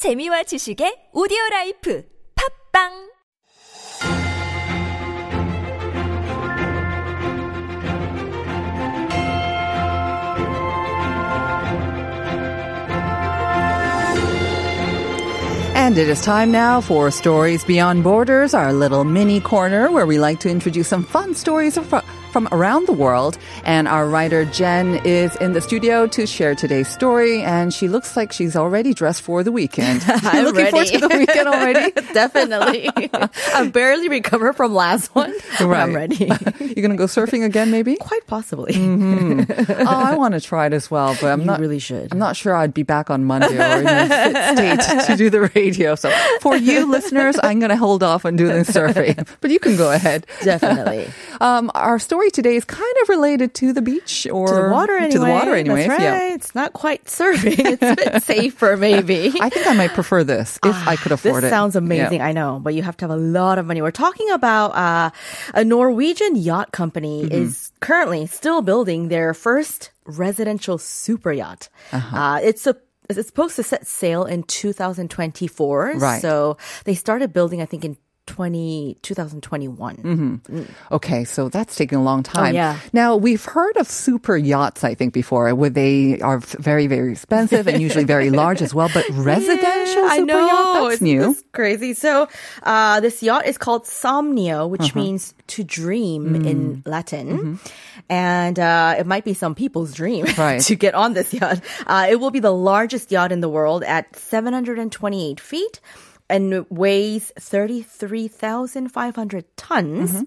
재미와 지식의 오디오 라이프 팝빵 And it is time now for Stories Beyond Borders, our little mini corner where we like to introduce some fun stories fro- from around the world. And our writer Jen is in the studio to share today's story. And she looks like she's already dressed for the weekend. I'm looking forward to the weekend already. Definitely. I've barely recovered from last one. but I'm ready. You're going to go surfing again, maybe? Quite possibly. Mm-hmm. oh, I want to try it as well, but I'm You not really should. I'm not sure I'd be back on Monday or in a fit state to do the radio. So for you listeners, I'm going to hold off on doing surfing, but you can go ahead. Definitely. Um, our story today is kind of related to the beach or to the water anyway. To the water anyway. That's right. Yeah. It's not quite surfing. It's a bit safer, maybe. I think I might prefer this if I could afford this it. sounds amazing. Yeah. I know, but you have to have a lot of money. We're talking about uh, a Norwegian yacht company Mm-hmm. is currently still building their first residential super yacht. Uh-huh. Uh, it's a it's supposed to set sail in 2024. Right. So they started building, I think, in 20, 2021. Okay, so that's taking a long time. Oh, yeah. Now we've heard of super yachts, I think, before, where they are very, very expensive and usually very large as well. But residential Yeah, super yacht, that's new. it's crazy. So, uh, this yacht is called Somnio, which Uh-huh. means to dream Mm. in Latin. And, uh, it might be some people's dream Mm-hmm. Right. to get on this yacht. Uh, it will be the largest yacht in the world at 728 feet and weighs 33,500 tons. Mm-hmm.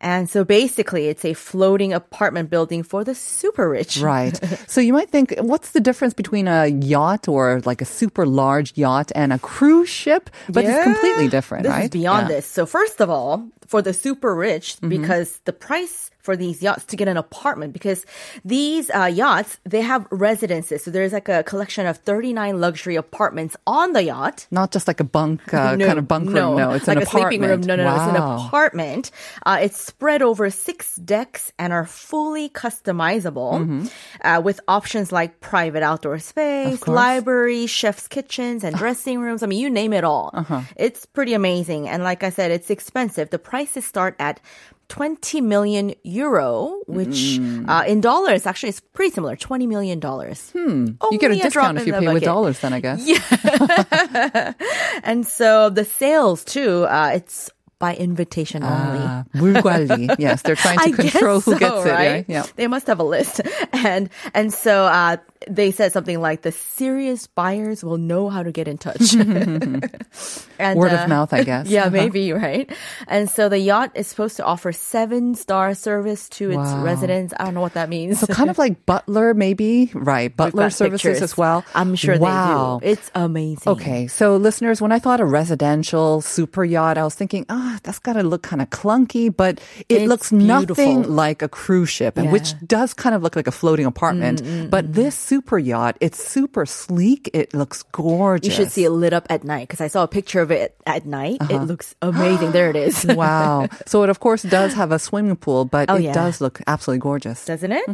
And so basically, it's a floating apartment building for the super rich. Right. So you might think, what's the difference between a yacht or like a super large yacht and a cruise ship? But it's completely different, this right? beyond Yeah. this. So first of all, for the super rich, Mm-hmm. because the price for these yachts to get an apartment, because these uh, yachts they have residences. So there's like a collection of 39 luxury apartments on the yacht. Not just like a bunk, uh, kind of bunk room. No, it's like an a sleeping room. apartment. No, no, no, it's an apartment. Uh, it's spread over six decks and are fully customizable uh, with options like private outdoor space, Mm-hmm. library, chef's kitchens, and dressing rooms. I mean, you name it all. Uh-huh. It's pretty amazing. And like I said, it's expensive. The prices start at 20 million euro, which Mm. uh, in dollars actually is pretty similar. 20 million dollars. Hmm. You get a discount if you pay with dollars, then I guess. Yeah. And so the sales too, uh, it's by invitation only. Ah, 물 관리. Yes, they're trying to I control guess who so, gets it, right? right? Yeah. They must have a list. And and so uh they said something like the serious buyers will know how to get in touch. and, Word uh, of mouth, I guess. Yeah, Uh-huh. maybe, right? And so the yacht is supposed to offer seven star service to its Wow. residents. I don't know what that means. So kind of like Butler, maybe, right? We've Butler got services pictures. as well. I'm sure wow. they do. It's amazing. Okay, so listeners, when I thought a residential super yacht, I was thinking, ah, oh, that's got to look kind of clunky, but it It's looks nothing like a cruise ship, and which Mm, does kind of look like a floating apartment. But this super yacht, it's super sleek. It looks gorgeous. You should see it lit up at night because I saw a picture of it at night. It Uh-huh. looks amazing. there it is. wow. So it of course does have a swimming pool, but Oh, it yeah. does look absolutely gorgeous. Doesn't it?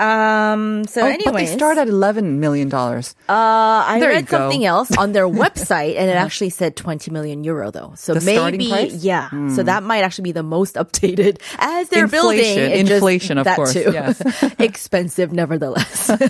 Um, so Oh, anyways, but they start at eleven million dollars. Uh, I There read something else on their website, and it actually said 20 million euro, though. So The maybe? Hmm. yeah. So that might actually be the most updated as they're building. Inflation, it just- inflation, of course, Too. yes. Expensive, nevertheless. Out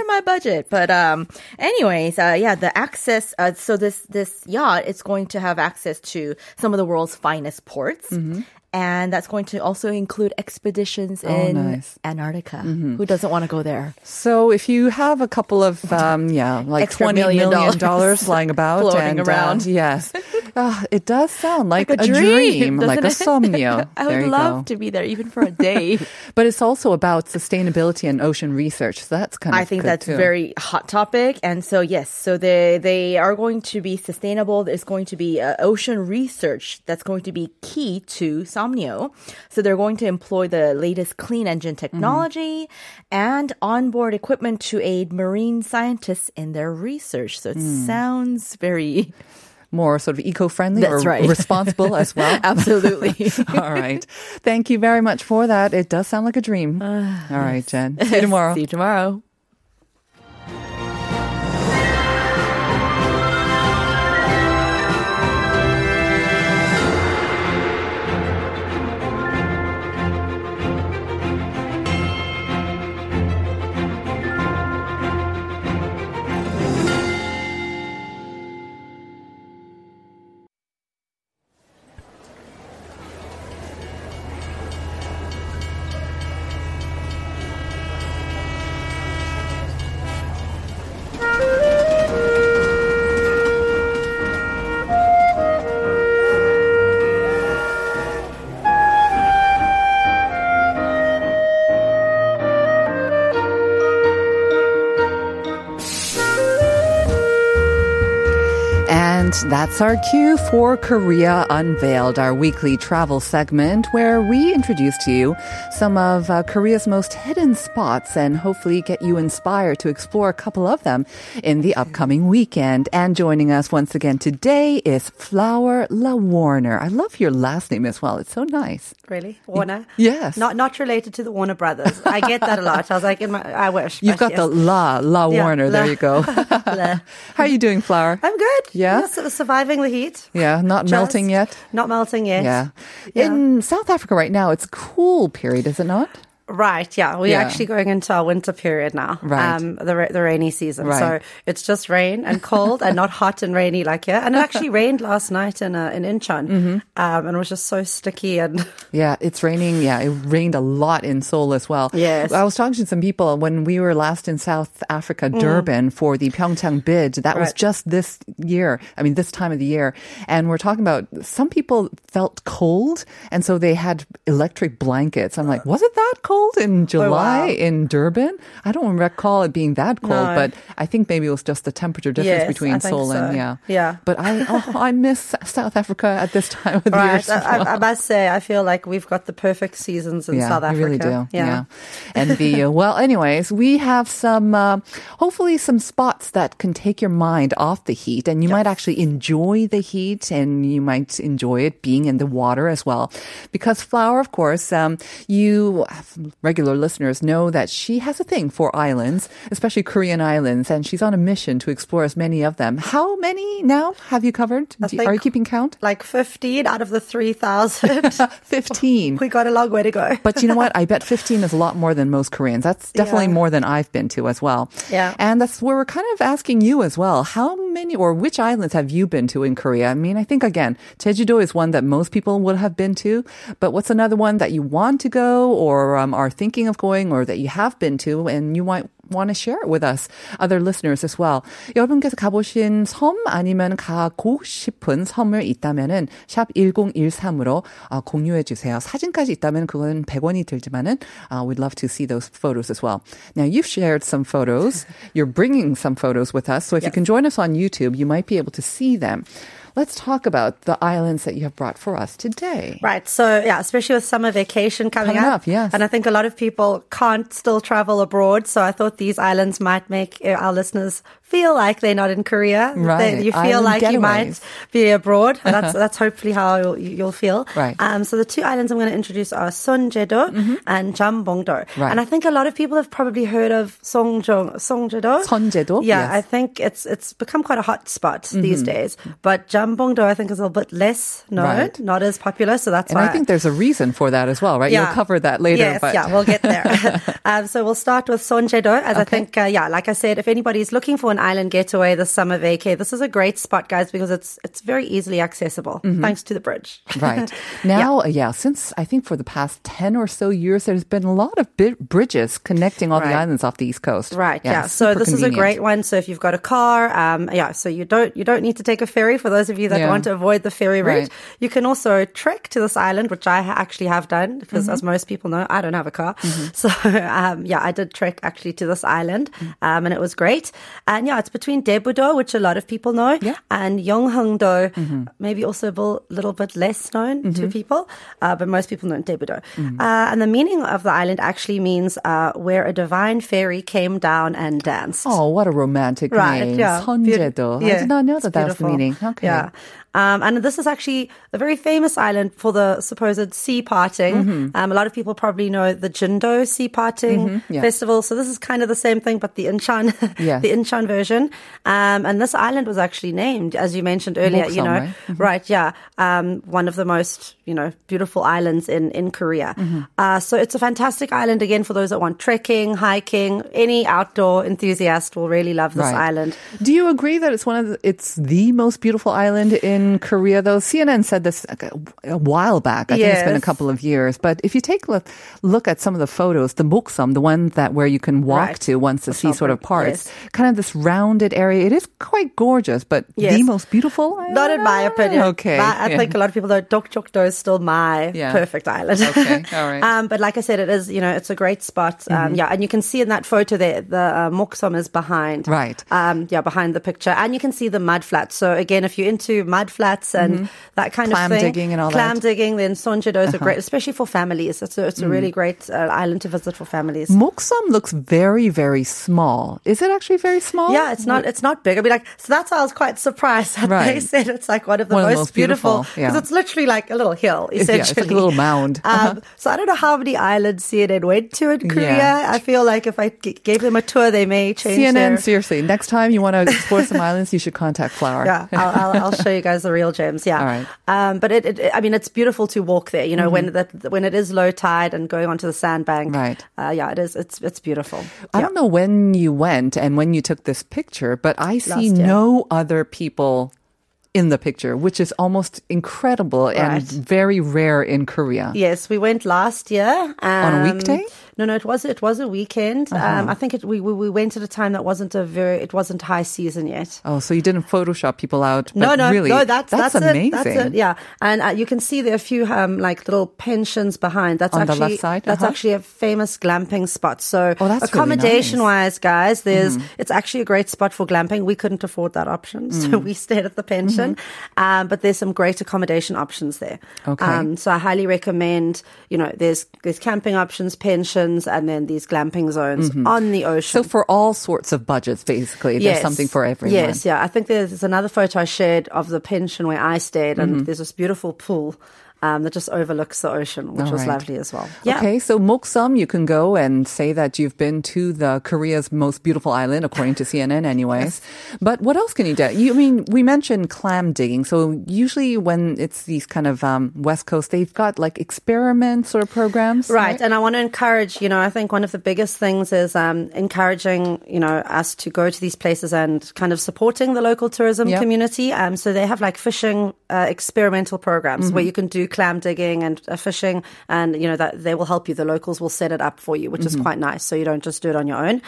of my budget, but um, anyways, uh, yeah, the access. Uh, so this this yacht is going to have access to some of the world's finest ports. Mm-hmm. And that's going to also include expeditions Oh, in nice. Mm-hmm. Antarctica. Who doesn't want to go there? So if you have a couple of um, yeah, like Extra twenty million million dollars lying about floating and, uh, around. yes, Ah, it does sound like, Like a, dream, like a somnio. I would love go. to be there even for a day. But it's also about sustainability and ocean research. So that's kind of I think that's too. very hot topic. And so, yes, so they, they are going to be sustainable. There's going to be uh, ocean research that's going to be key to Somnio. So they're going to employ the latest clean engine technology and onboard equipment to aid marine scientists in their research. So it sounds very more sort of eco-friendly That's or right. responsible as well. absolutely. All right. Thank you very much for that. It does sound like a dream. Ah, All right, Jen. See you tomorrow. See you tomorrow. That's our cue for Korea Unveiled, our weekly travel segment where we introduce to you some of uh, Korea's most hidden spots and hopefully get you inspired to explore a couple of them in the upcoming weekend. And joining us once again today is Flower La Warner. I love your last name as well. It's so nice. Really, Warner? Yes. Not not related to the Warner Brothers. I get that a lot. I was like, in my, I wish. You've got the. La, La Yeah, Warner. There you go. How are you doing, Flower? I'm good. Yeah? surviving the heat. Yeah, not Just melting yet? Not melting yet. Yeah. Yeah. In South Africa right now, it's cool period, is it not? Right, yeah. We're Yeah. actually going into our winter period now. Right. Um, the, the rainy season. Right. So it's just rain and cold and not hot and rainy like here. And it actually rained last night in, uh, in Incheon. Mm-hmm. Um, and it was just so sticky and Yeah, it's raining. Yeah, it rained a lot in Seoul as well. Yes. I was talking to some people when we were last in South Africa, Durban, for the Pyeongchang bid. That was Mm. Just this year. I mean, this time of the year. And we're talking about some people felt cold, and so they had electric blankets. I'm like, was it that cold in July Oh, wow. in Durban? I don't recall it being that cold, No. but I think maybe it was just the temperature difference Yes, between Seoul and yeah. Yeah. But I, oh, I miss South Africa at this time of the year. Right. I, I, I must say, I feel like we've got the perfect seasons in yeah, South Africa. really do. Yeah. And the uh, well, anyways, we have some uh, hopefully some spots that can take your mind off the heat, and you might actually enjoy the heat, and you might enjoy it being in the water as well. Because Flower, of course, um, you regular listeners know that she has a thing for islands, especially Korean islands, and she's on a mission to explore as many of them. How many now have you covered? Do- Are you keeping count? Like 15 out of the 3,000. Fifteen. we got a long way to go. But you know what? I bet 15 is a lot more than most Koreans. That's definitely Yeah. more than I've been to as well. Yeah. And that's where we're kind of asking you as well. How many or which islands have you been to in Korea? I mean, I think again, Jeju-do is one that most people would have been to. But what's another one that you want to go or um, are thinking of going or that you have been to and you might want to share it with us, other listeners as well. 여러분께서 가보신 섬 아니면 가고 싶은 섬을 있다면은 샵 1013으로 어, 공유해 주세요. 사진까지 있다면 그건 100원이 들지만은 uh, we'd love to see those photos as well. Now you've shared some photos. You're bringing some photos with us. So if you Yes. can join us on YouTube, you might be able to see them. Let's talk about the islands that you have brought for us today. Right. So, yeah, especially with summer vacation coming, Coming up, yes. And I think a lot of people can't still travel abroad. So I thought these islands might make uh, our listeners feel like they're not in Korea. Right. They- you feel Island like you might be abroad. That's, that's hopefully how you'll, you'll feel. Right. Um, so the two islands I'm going to introduce are Sunjedo and Jambongdo. Mm-hmm. Right. And I think a lot of people have probably heard of Songjong, Songjedo. Sonjedo, Yeah, yes. Mm-hmm. I think it's it's become quite a hot spot these days. But Jambongdo, I think, is a little bit less known, Right. not as popular. So that's And why I think there's a reason for that as well, right? Yeah. You'll cover that later. Yes, but yeah, we'll get there. um, so we'll start with Sonjedo, as I think, uh, yeah, like I said, if anybody's looking for an island getaway this summer vacay, this is a great spot, guys, because it's it's very easily accessible thanks to the bridge. Mm-hmm. Right. Now, uh, yeah. since I think for the past 10 or so years, there's been a lot of bi- bridges connecting all the islands off the East Coast. Right. Yeah. So super this is a great one. So if you've got a car, um, yeah. So you don't you don't need to take a ferry. For those of you that Yeah. want to avoid the ferry route, Right. you can also trek to this island, which I actually have done because, Mm-hmm. as most people know, I don't have a car. So um, yeah, I did trek actually to this island, Mm. um, and it was great. And yeah, yeah, it's between Daebudo, which a lot of people know, yeah. and Yeongheungdo, mm-hmm. maybe also a little bit less known mm-hmm. to people, uh, but most people know Daebudo. Mm-hmm. Uh, and the meaning of the island actually means uh, where a divine fairy came down and danced. Oh, what a romantic right, name. Yeah. Be- yeah. I did not know that that was the meaning. Okay. Yeah. Um, and this is actually a very famous island for the supposed sea parting. Um, a lot of people probably know the Jindo Sea Parting Mm-hmm. yeah. Festival. So this is kind of the same thing, but the Incheon, Yes. the Incheon version. Um, and this island was actually named, as you mentioned earlier, you know, right? Mm-hmm. right? Yeah, um, one of the most you know beautiful islands in in Korea. Mm-hmm. Uh, so it's a fantastic island again for those that want trekking, hiking. Any outdoor enthusiast will really love this Right. island. Do you agree that it's one of the, it's the most beautiful island in Korea? Though CNN said this a, while back. I think it's been a couple of years. But if you take a look, at some of the photos, the Moksam, the one that where you can walk Right. to once the sea sort of parts, kind of this rounded area. It is quite gorgeous, but Yes. the most beautiful. Not in my opinion. Okay, But I yeah. think a lot of people know Dokchokdo is still my Yeah. perfect island. Okay, all right. um, but like I said, it is, you know, it's a great spot. Um, yeah, and you can see in that photo there, the uh, Moksom is behind. Right. Um, yeah, behind the picture. And you can see the mud flats. So again, if you're into mud flats and that kind Mm-hmm. Clam of thing. digging and all Clam that. Uh-huh. digging, then Sonjedo is a great, especially for families. It's a, it's a really great uh, island to visit for families. Moksum looks very, very small. Is it actually very small? Yeah, it's not. It's not big. I mean, like, so that's why I was quite surprised that they said it's like one of the One of most, the most beautiful beautiful, yeah. because it's literally like a little hill, Yeah, essentially. it's like a little mound. Uh-huh. Um, so I don't know how many islands CNN went to in Korea. Yeah. I feel like if I g- gave them a tour, they may change CNN, their. seriously, next time you want to explore some islands, you should contact Flower. Yeah, I'll, I'll, I'll show you guys the real gems. Yeah, right. Um, but it, it, I mean, it's beautiful to walk there. You know, when Mm-hmm. that when it is low tide and going onto the sandbank. Right. Uh, yeah, it is. It's it's beautiful. I Yeah. don't know when you went and when you took this picture, but I see no other people in the picture, which is almost incredible and very rare in Korea. Yes, we went last year On a um, weekday? Uh-huh. No, no, it was it was a weekend. Um, I think it, we, we we went at a time that wasn't a very it wasn't high season yet. Oh, so you didn't Photoshop people out? But no, no, really, no. That's that's, amazing. it. That's it. Yeah, and uh, you can see there are a few um, like little pensions behind. That's On the actually left side? that's Uh-huh. actually a famous glamping spot. So Oh, that's really accommodation nice. wise, guys, there's Mm-hmm. it's actually a great spot for glamping. We couldn't afford that option, so Mm. we stayed at the pension. Um, but there's some great accommodation options there. Mm-hmm. Okay. Um, so I highly recommend. You know, there's there's camping options, and then these glamping zones on the ocean. Mm-hmm. So for all sorts of budgets, basically, there's something for everyone. Yes, yeah. I think there's another photo I shared of the pension where I stayed, and Mm-hmm. there's this beautiful pool um, that just overlooks the ocean, which All was right. lovely as well. Yeah. Okay, so Moksum, you can go and say that you've been to the Korea's most beautiful island, according to CNN, anyways. But what else can you do? You I mean we mentioned clam digging. So usually when it's these kind of um, West Coast, they've got like experiments or programs, Right, and I want to encourage. You know, I think one of the biggest things is um, encouraging. You know, us to go to these places and kind of supporting the local tourism Yep. community. Um, so they have like fishing uh, experimental programs Mm-hmm. where you can do clam digging and uh, fishing, and you know that they will help you. The locals will set it up for you, which Mm-hmm. is quite nice. So you don't just do it on your own.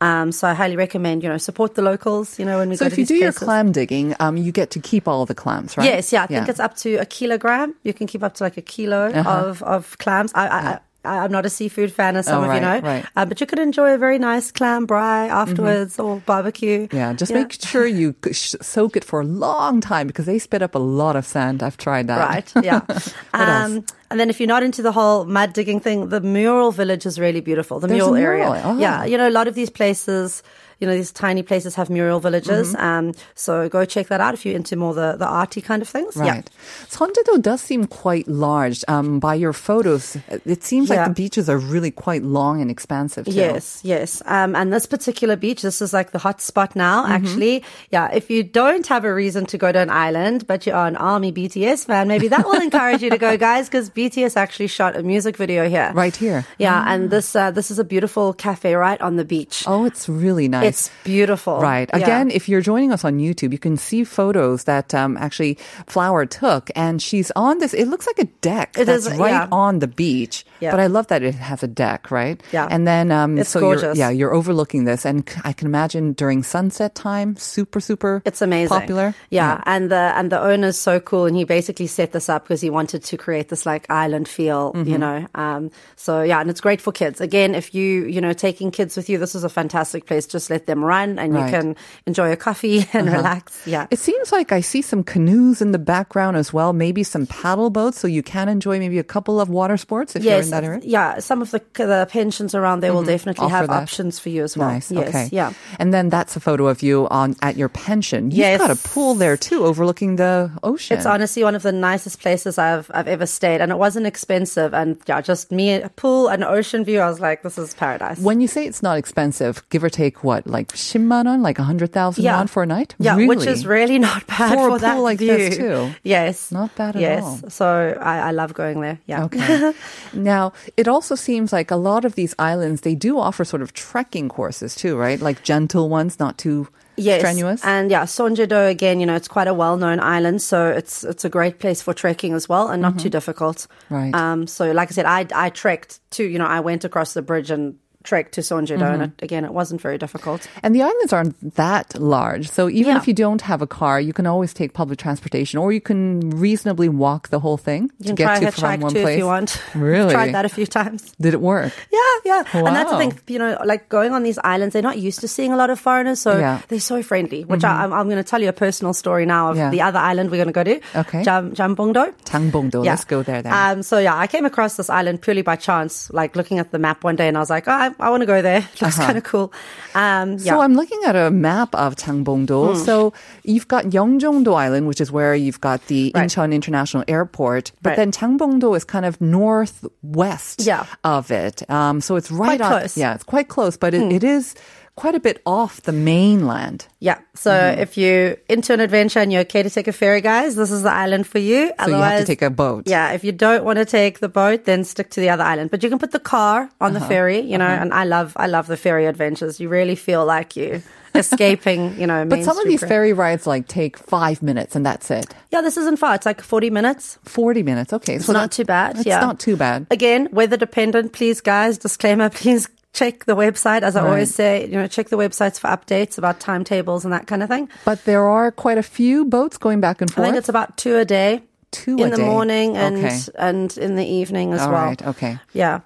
Um, so I highly recommend. You know, support the locals. You know, when we So go if to you do your clam digging, um, you get to keep all the clams, right? Yes, yeah, I think it's up to a kilogram. You can keep up to like a kilo of, of clams. I, I, I, I'm not a seafood fan, as some. Oh, of you know, right. uh, but you could enjoy a very nice clam braai afterwards or barbecue. Yeah, just make sure you soak it for a long time because they spit up a lot of sand. I've tried that. Right, yeah. um, and then if you're not into the whole mud digging thing, the mural village is really beautiful. The a mural area. oh. Yeah, you know, a lot of these places, you know, these tiny places have mural villages. Mm-hmm. Um, so go check that out if you're into more the, the arty kind of things. Yeah. Right. Sonjedo does seem quite large. Um, by your photos, it seems like the beaches are really quite long and expansive. Too. Yes, yes. Um, and this particular beach, this is like the hot spot now, Mm-hmm. actually. Yeah, if you don't have a reason to go to an island, but you're an Army BTS fan, maybe that will encourage you to go, guys, because BTS actually shot a music video here. Right here. Yeah, and this uh, this is a beautiful cafe right on the beach. Oh, it's really nice. It's beautiful. Right. Yeah. Again, if you're joining us on YouTube, you can see photos that um, actually Flower took, and she's on this. It looks like a deck It that's is, right yeah. on the beach. Yeah. But I love that it has a deck, right? Yeah. And then, um, It's so you're, yeah, you're overlooking this, and I can imagine during sunset time, super, super. It's amazing. Popular. Yeah, and the and the owner's so cool, and he basically set this up because he wanted to create this like island feel, Mm-hmm. you know. Um, so yeah, and it's great for kids. Again, if you you know taking kids with you, this is a fantastic place. Just let them run, and Right. Uh-huh. you can enjoy a coffee and relax. Yeah. It seems like I see some canoes in the background as well, maybe some paddle boats, so you can enjoy maybe a couple of water sports if you're in that area. Mm-hmm. yeah. Some of the the pensions around there will definitely Offer have that. options for you as well. Nice. Yes, okay. yeah. And then that's a photo of you on at your pension. You've Yes. got a pool there too, overlooking the ocean. It's honestly one of the nicest places I've I've ever stayed, and it wasn't expensive. And yeah, just me, a pool, an ocean view. I was like, this is paradise. when you say it's not expensive, give or take what, like 10만 원, like 100,000 Yeah. won for a night? Yeah, really? which is really not bad For a for, that like view. this too. Yes, Not bad at yes. all. So I, I love going there. Yeah. Okay. now, it also seems like a lot of these islands, they do offer sort of trekking courses too, right? Like gentle ones, not too Yes, strenuous. and yeah, Sonjedo again. You know, it's quite a well-known island, so it's it's a great place for trekking as well, and not too difficult. Mm-hmm. Right. Um. So, like I said, I I trekked too. You know, I went across the bridge and trek to Sonjedo, Mm-hmm. and it, again, it wasn't very difficult. And the islands aren't that large. So even Yeah. if you don't have a car, you can always take public transportation or you can reasonably walk the whole thing You to get to from one place. if you want. Really? Tried that a few times. Did it work? Yeah, yeah. And that's the thing, you know, like going on these islands, they're not used to seeing a lot of foreigners, so Yeah. Mm-hmm. they're so friendly. Which I, I'm, I'm going to tell you a personal story now of Yeah. the other island we're going to go to. Okay. Jam, Jambongdo. Tangbongdo. Yeah. Let's go there then. Um, so yeah, I came across this island purely by chance, like looking at the map one day, and I was like, oh, I, I want to go there. It looks kind of cool. Um, yeah. Uh-huh. So I'm looking at a map of Changbongdo. So you've got Yeongjongdo Island, which is where you've got the Right. Incheon International Airport, but Right. then Changbongdo is kind of northwest Yeah. of it. Um, so it's right Quite on. close. Hmm. Yeah, it's quite close, but it, it is quite a bit off the mainland. yeah. So Mm-hmm. if you're into an adventure and you're okay to take a ferry, guys, this is the island for you. So you have to take a boat. Yeah, if you don't want to take the boat, then stick to the other island. But you can put the car on Uh-huh. the ferry, you know. And I love, I love the ferry adventures. You really feel like you escaping, you know. But some of these ferry rides like take five minutes and that's it. yeah, this isn't far. It's like forty minutes. 40 minutes. Okay. It's so not too bad. It's yeah, not too bad. Again, weather dependent. Please, guys, disclaimer. Please check the website. As I always say, you know, check the websites for updates about timetables and that kind of thing. But there are quite a few boats going back and forth. I think it's about two a day. Two in the day. morning and Okay. and in the evening as All well. right. Okay. Yeah.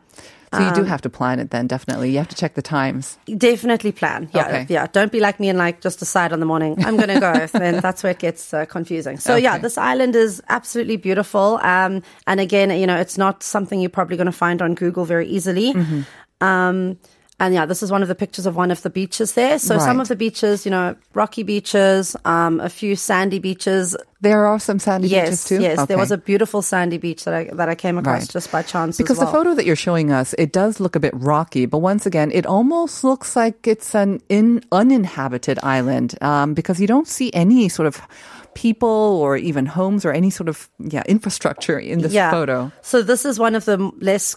So you do Um, have to plan it then, definitely. You have to check the times. Definitely plan. Yeah, Okay. yeah. Don't be like me and like just decide on the morning I'm going to go. then that's where it gets uh, confusing. So yeah, this island is absolutely beautiful. Um, and again, you know, it's not something you're probably going to find on Google very easily. Mm-hmm. Um, and yeah, this is one of the pictures of one of the beaches there. So some of the beaches, you know, rocky beaches, um, a few sandy beaches. There are some sandy beaches Yes, too. yes. There was a beautiful sandy beach that I that I came across Right. just by chance. because as the photo that you're showing us, it does look a bit rocky, but once again, it almost looks like it's an in, uninhabited island um, because you don't see any sort of people or even homes or any sort of yeah infrastructure in this photo. So this is one of the less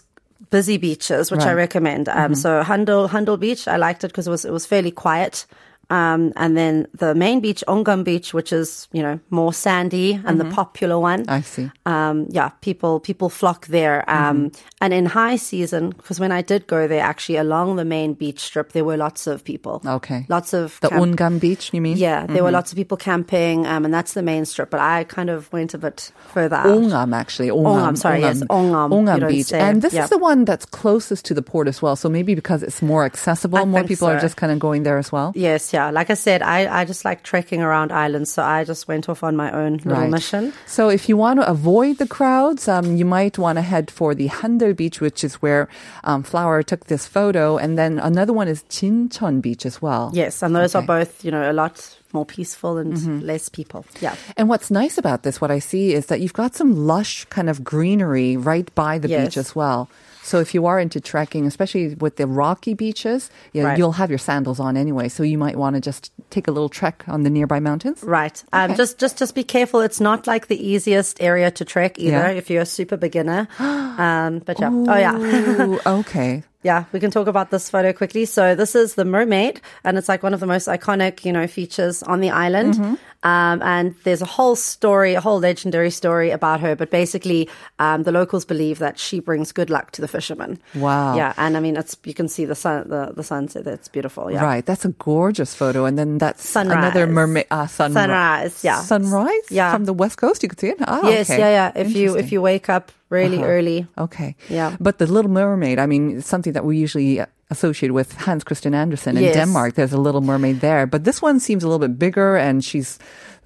busy beaches, which I recommend. Um, So Handel Handel Beach, I liked it because it was it was fairly quiet. Um, and then the main beach, Ongam Beach, which is you know more sandy and the popular one. I see. Um, yeah, people people flock there. Um, and in high season, because when I did go there, actually along the main beach strip, there were lots of people. Okay. lots of The camp- Ungam Beach, you mean? Yeah, there were lots of people camping, um, and that's the main strip. But I kind of went a bit further out. Ongam, actually. Ongam. Ongam, sorry, yes, Ongam. Ongam Beach. say And this Yeah. is the one that's closest to the port as well. So maybe because it's more accessible, I more people are just kind of going there as well. Yes, yeah. Like I said, I, I just like trekking around islands, so I just went off on my own little mission. So if you want to avoid the crowds, um, you might want to head for the Handel Beach, which is where um, Flower took this photo, and then another one is Jincheon Beach as well. Yes, and those are Okay. Mm-hmm. both, you know, a lot more peaceful and less people. Yeah. And what's nice about this, what I see, is that you've got some lush kind of greenery right by the beach as well. So if you are into trekking, especially with the rocky beaches, you know, Right. you'll have your sandals on anyway. So you might want to just take a little trek on the nearby mountains. Right. Um, just, just, just be careful. It's not like the easiest area to trek either Yeah. if you're a super beginner. um, but yeah. Oh, yeah. Okay. Yeah, we can talk about this photo quickly. So this is the mermaid, and it's like one of the most iconic, you know, features on the island. Mm-hmm. Um, and there's a whole story, a whole legendary story about her. But basically, um, the locals believe that she brings good luck to the fishermen. Wow. Yeah, and I mean, it's you can see the sun, the, the sunset. It's beautiful. Yeah. Right, that's a gorgeous photo, and then that's Sunrise. another mermaid. Uh, sunri- Sunrise, yeah. sunrise. Yeah. from the west coast, you could see it. Ah, Yes, okay. yeah, yeah. If you if you wake up really Uh-huh. early, Okay. Yeah. But the Little Mermaid, I mean, it's something that we usually associate with Hans Christian Andersen in Yes. Denmark. There's a Little Mermaid there. But this one seems a little bit bigger and she's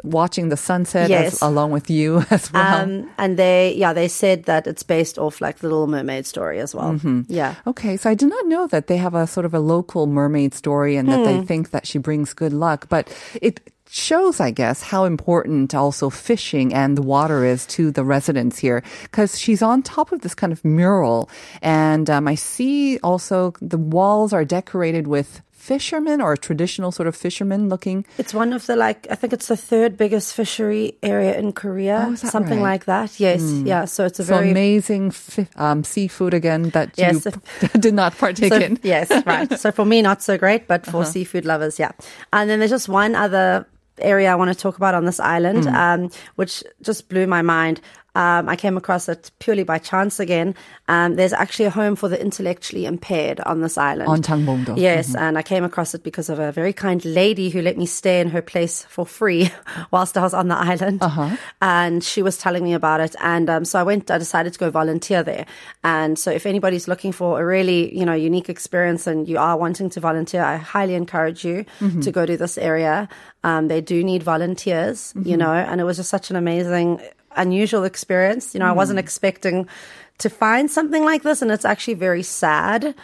watching the sunset Yes. as, along with you as well. um, and they yeah they said that it's based off like the Little Mermaid story as well. Mm-hmm. Yeah. Okay, so I did not know that they have a sort of a local mermaid story and that Hmm. they think that she brings good luck. But it shows, I guess, how important also fishing and the water is to the residents here because she's on top of this kind of mural. And um, I see also the walls are decorated with fishermen or traditional sort of fishermen looking. It's one of the like I think it's the third biggest fishery area in Korea, Oh, something right? Like that. Yes, yeah. So it's a So very amazing fi- um, seafood again that Yes, you did not partake so, in. Uh-huh. yes, right. So for me, not so great, but for seafood lovers, yeah. And then there's just one other area I want to talk about on this island, Mm. um, which just blew my mind. Um, I came across it purely by chance again. Um, there's actually a home for the intellectually impaired on this island. On Tangbongdo. Yes, and I came across it because of a very kind lady who let me stay in her place for free whilst I was on the island. Uh-huh. And she was telling me about it. And um, so I went, I decided to go volunteer there. And so if anybody's looking for a really, you know, unique experience and you are wanting to volunteer, I highly encourage you Mm-hmm. to go to this area. Um, they do need volunteers, Mm-hmm. you know, and it was just such an amazing, unusual experience. You know, I wasn't expecting to find something like this, and it's actually very sad.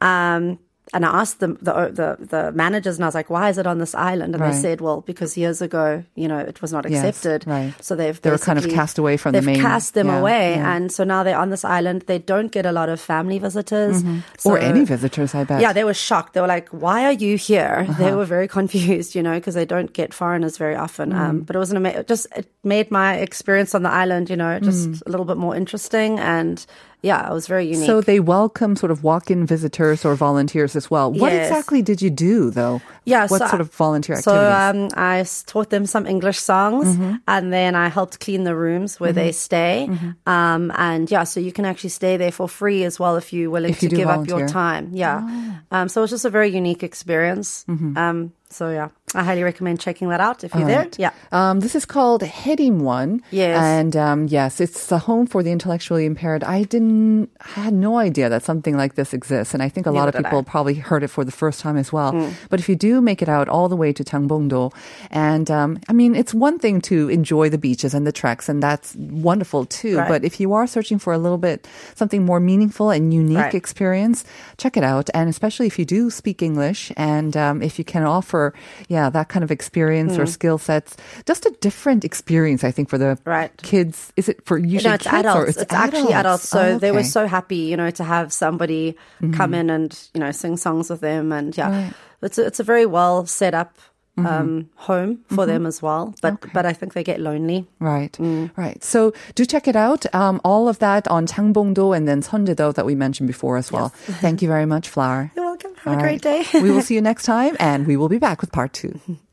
Um, and I asked the, the the the managers, and I was like, "Why is it on this island?" And Right. they said, "Well, because years ago, you know, it was not Yes, accepted. right. So they've They were kind of cast away from the they've main- cast them yeah, away, yeah. and so now they're on this island. They don't get a lot of family visitors Mm-hmm. or any visitors, I bet. yeah, they were shocked. They were like, "Why are you here?" Uh-huh. They were very confused, you know, because they don't get foreigners very often. Mm. Um, but it was an ama- just it made my experience on the island, you know, just Mm. a little bit more interesting. And yeah, it was very unique. So they welcome sort of walk-in visitors or volunteers as well. What Yes. exactly did you do, though? Yeah, What so sort of volunteer So activities? um, I taught them some English songs, Mm-hmm. and then I helped clean the rooms where they stay. Mm-hmm. Um, and yeah, so you can actually stay there for free as well if you're willing If to give up your. Oh. time. Yeah. Um, so it was just a very unique experience. Mm-hmm. Um, so yeah, I highly recommend checking that out if you're All there. Yeah. Um, this is called Heading One. Yes. And um, yes, it's the home for the intellectually impaired. I didn't, I had no idea that something like this exists. And I think a lot of people I. probably heard it for the first time as well. Mm. But if you do make it out all the way to Tangbongdo, and um, I mean, it's one thing to enjoy the beaches and the treks, and that's wonderful too. Right. But if you are searching for a little bit something more meaningful and unique Right. experience, check it out. And especially if you do speak English and um, if you can offer, yeah, that kind of experience Hmm. or skill sets, just a different experience, I think, for the Right. kids. Is it for usually no, it's kids adults. or It's, actually adults. So Oh, they were so happy, you know, to have somebody come in and you know sing songs with them, and yeah, Right. It's a, it's a very well set up um, home for them as well. But but I think they get lonely. Right, Mm. right. So do check it out. Um, all of that on Changbongdo and then Sundedo that we mentioned before as well. Thank you very much, Flower. You're welcome. Have All a great right. day. we will see you next time, and we will be back with part two.